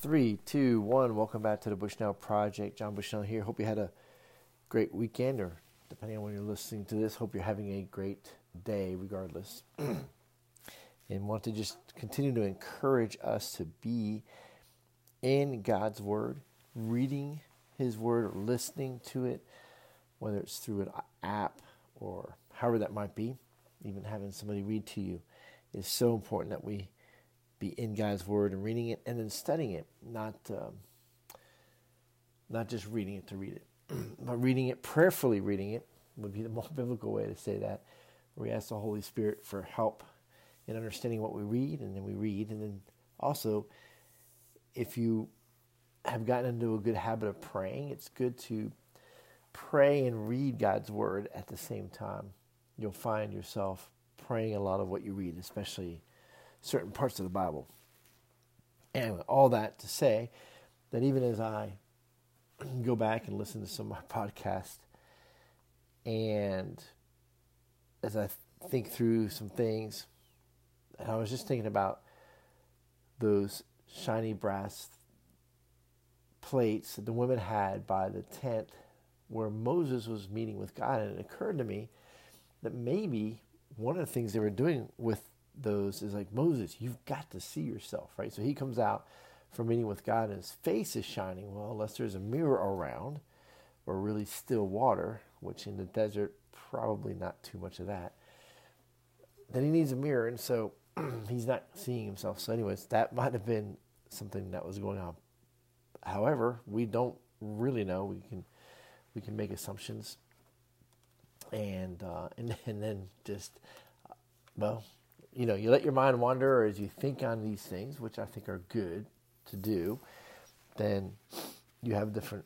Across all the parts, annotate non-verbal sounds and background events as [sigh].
Three, two, one. Welcome back to the Bushnell Project. John Bushnell here. Hope you had a great weekend, or depending on when you're listening to this, hope you're having a great day, regardless. [clears throat] and want to just continue to encourage us to be in God's Word, reading His Word, or listening to it, whether it's through an app or however that might be. Even having somebody read to you is so important that we be in God's Word and reading it and then studying it, not um, not just reading it to read it, [clears throat] but reading it prayerfully. Reading it would be the [laughs] more biblical way to say that. We ask the Holy Spirit for help in understanding what we read, and then we read, and then also, if you have gotten into a good habit of praying, it's good to pray and read God's Word at the same time. You'll find yourself praying a lot of what you read, especially certain parts of the Bible. And all that to say that even as I [clears throat] go back and listen to some of my [laughs] podcasts, and as I think through some things, and I was just thinking about those shiny brass plates that the women had by the tent where Moses was meeting with God, and it occurred to me that maybe one of the things they were doing with those is like Moses, you've got to see yourself, right? So he comes out from meeting with God and his face is shining. Well, unless there's a mirror around or really still water, which in the desert, probably not too much of that, then he needs a mirror. And so [clears throat] he's not seeing himself. So, anyways, that might have been something that was going on. However, we don't really know. We can we can make assumptions, and uh, and [laughs] and then just well, you know, you let your mind wander as you think on these things, which I think are good to do, then you have different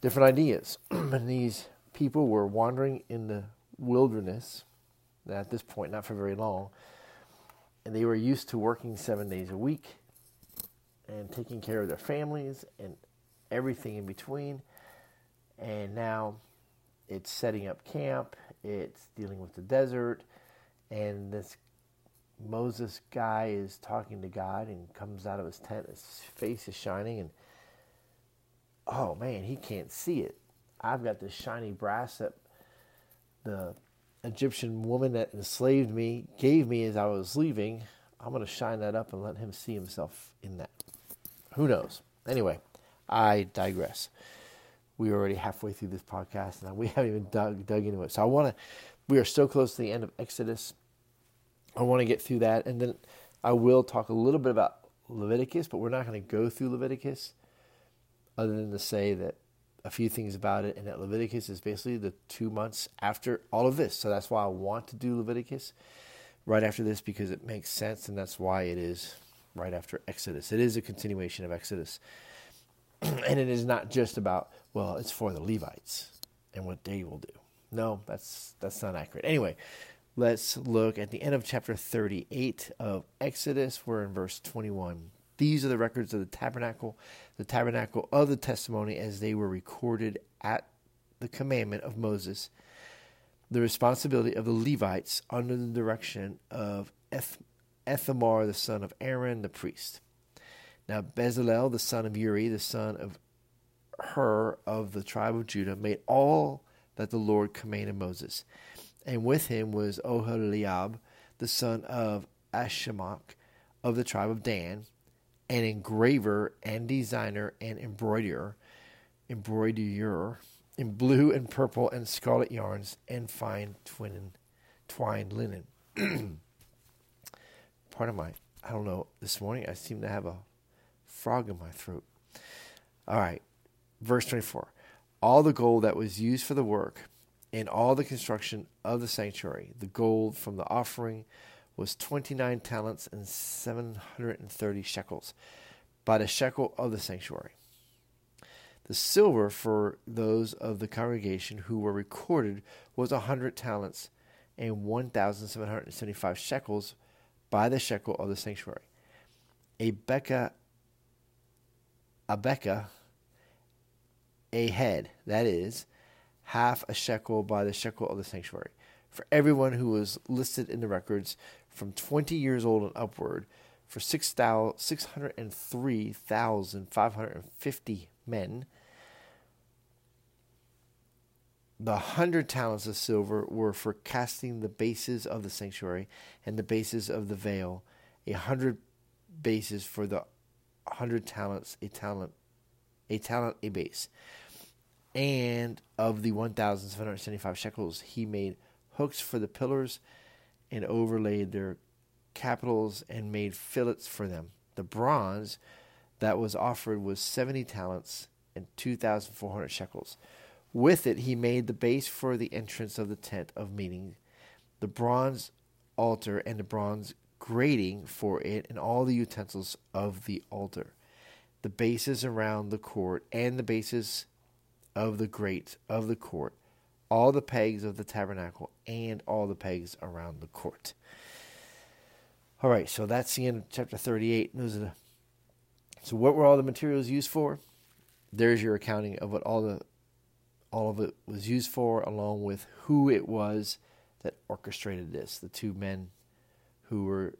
different ideas. [clears throat] and these people were wandering in the wilderness at this point, not for very long, and they were used to working seven days a week and taking care of their families and everything in between. And now it's setting up camp, it's dealing with the desert, and this Moses guy is talking to God and comes out of his tent. His face is shining, and oh man, he can't see it. I've got this shiny brass that the Egyptian woman that enslaved me gave me as I was leaving. I'm going to shine that up and let him see himself in that. Who knows? Anyway, I digress. We're already halfway through this podcast, and we [laughs] haven't even dug, dug into it. So I want to we are so close to the end of Exodus. I want to get through that, and then I will talk a little bit about Leviticus, but we're not going to go through Leviticus other than to say that a few things about it, and that Leviticus is basically the two months after all of this. So that's why I want to do Leviticus right after this because it makes sense, and that's why it is right after Exodus. It is a continuation of Exodus. [clears throat] and it is not just about, well, it's for the Levites and what they will do. No, that's that's not accurate. Anyway, let's look at the end of chapter 38 of Exodus. We're in verse 21. These are the records of the tabernacle, the tabernacle of the testimony as they were recorded at the commandment of Moses. The responsibility of the Levites under the direction of Eth- Ithamar, the son of Aaron, the priest. Now Bezalel, the son of Uri, the son of Hur of the tribe of Judah, made all that the Lord commanded Moses. And with him was Oholiab, the son of Ahisamach of the tribe of Dan, an engraver and designer and embroiderer, embroiderer in blue and purple and scarlet yarns and fine twin, twined linen. [clears throat] Part of my, I don't know, this morning I seem to have a frog in my throat. All right, verse 24 all the gold that was used for the work and all the construction of the sanctuary. The gold from the offering was 29 talents and 730 shekels by the shekel of the sanctuary. The silver for those of the congregation who were recorded was a 100 talents and 1,775 shekels by the shekel of the sanctuary. A beka, a beka a head, that is, half a shekel by the shekel of the sanctuary. For everyone who was listed in the records from 20 years old and upward, for 603,550 men. The hundred talents of silver were for casting the bases of the sanctuary and the bases of the veil, a hundred bases for the hundred talents, a talent, a talent, a base. And of the one thousand seven hundred seventy-five shekels, he made hooks for the pillars, and overlaid their capitals and made fillets for them. The bronze that was offered was seventy talents and two thousand four hundred shekels. With it, he made the base for the entrance of the tent of meeting, the bronze altar, and the bronze grating for it, and all the utensils of the altar, the bases around the court, and the bases of the grate of the court, all the pegs of the tabernacle, and all the pegs around the court. All right, so that's the end of chapter 38. Those so, what were all the materials used for? There's your accounting of what all the all of it was used for, along with who it was that orchestrated this. The two men who were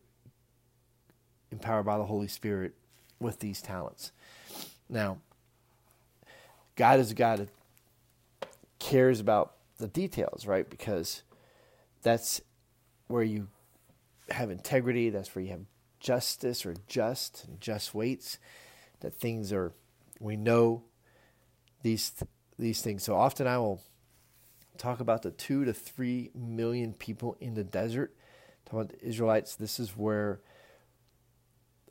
empowered by the Holy Spirit with these talents. Now, God is a God that cares about the details, right? Because that's where you have integrity, that's where you have justice or just and just weights, that things are, we know these these things. So often I will talk about the two to three million people in the desert. Talk about the Israelites. This is where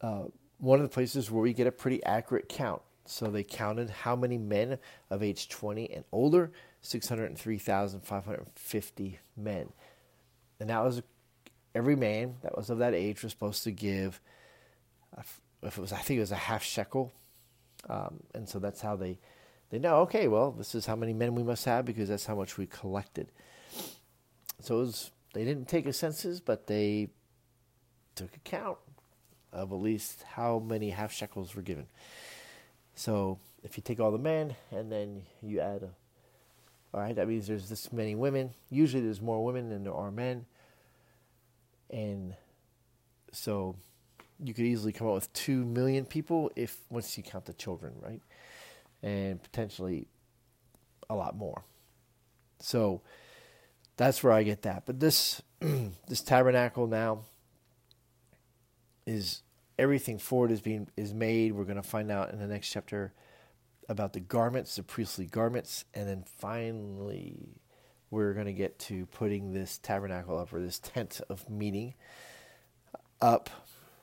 uh, one of the places where we get a pretty accurate count. So they counted how many men of age 20 and older, 603,550 men. And that was every man that was of that age was supposed to give, if it was, I think it was a half shekel. Um, and so that's how they they know, okay, well, this is how many men we must have because that's how much we collected. So was, they didn't take a census, but they took account of at least how many half shekels were given. So if you take all the men and then you add a, all right, that means there's this many women. Usually there's more women than there are men. And so you could easily come up with 2 million people if once you count the children, right? and potentially a lot more. So that's where I get that. But this [clears throat] this tabernacle now is everything for it is being is made. We're going to find out in the next chapter about the garments, the priestly garments, and then finally we're going to get to putting this tabernacle up or this tent of meeting up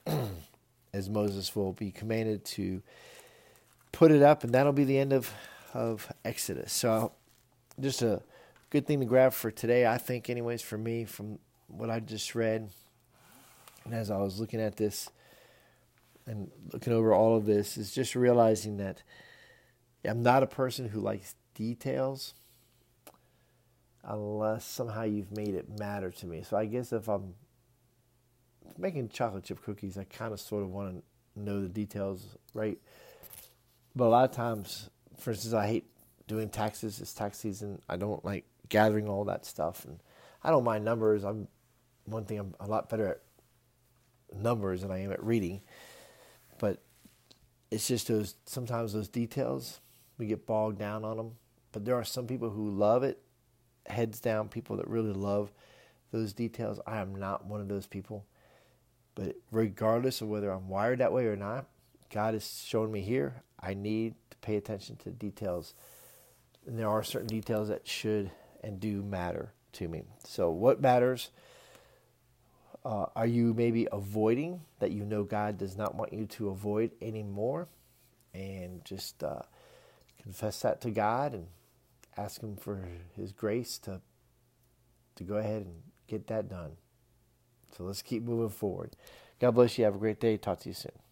[clears throat] as Moses will be commanded to put it up, and that'll be the end of of Exodus. So, just a good thing to grab for today, I think, anyways, for me, from what I just read. And as I was looking at this and looking over all of this, is just realizing that I'm not a person who likes details unless somehow you've made it matter to me. So I guess if I'm making chocolate chip cookies, I kind of sort of want to know the details, right? But a lot of times, for instance, I hate doing taxes. It's tax season. I don't like gathering all that stuff, and I don't mind numbers. I'm one thing. I'm a lot better at numbers than I am at reading, it's just those sometimes those details we get bogged down on them. But there are some people who love it, heads down. People that really love those details. I am not one of those people. But regardless of whether I'm wired that way or not, God has shown me here I need to pay attention to details. And there are certain details that should and do matter to me. So, what matters? Uh, are you maybe avoiding that you know God does not want you to avoid anymore? And just uh, confess that to God and ask Him for His grace to to go ahead and get that done. So let's keep moving forward. God bless you. Have a great day. Talk to you soon.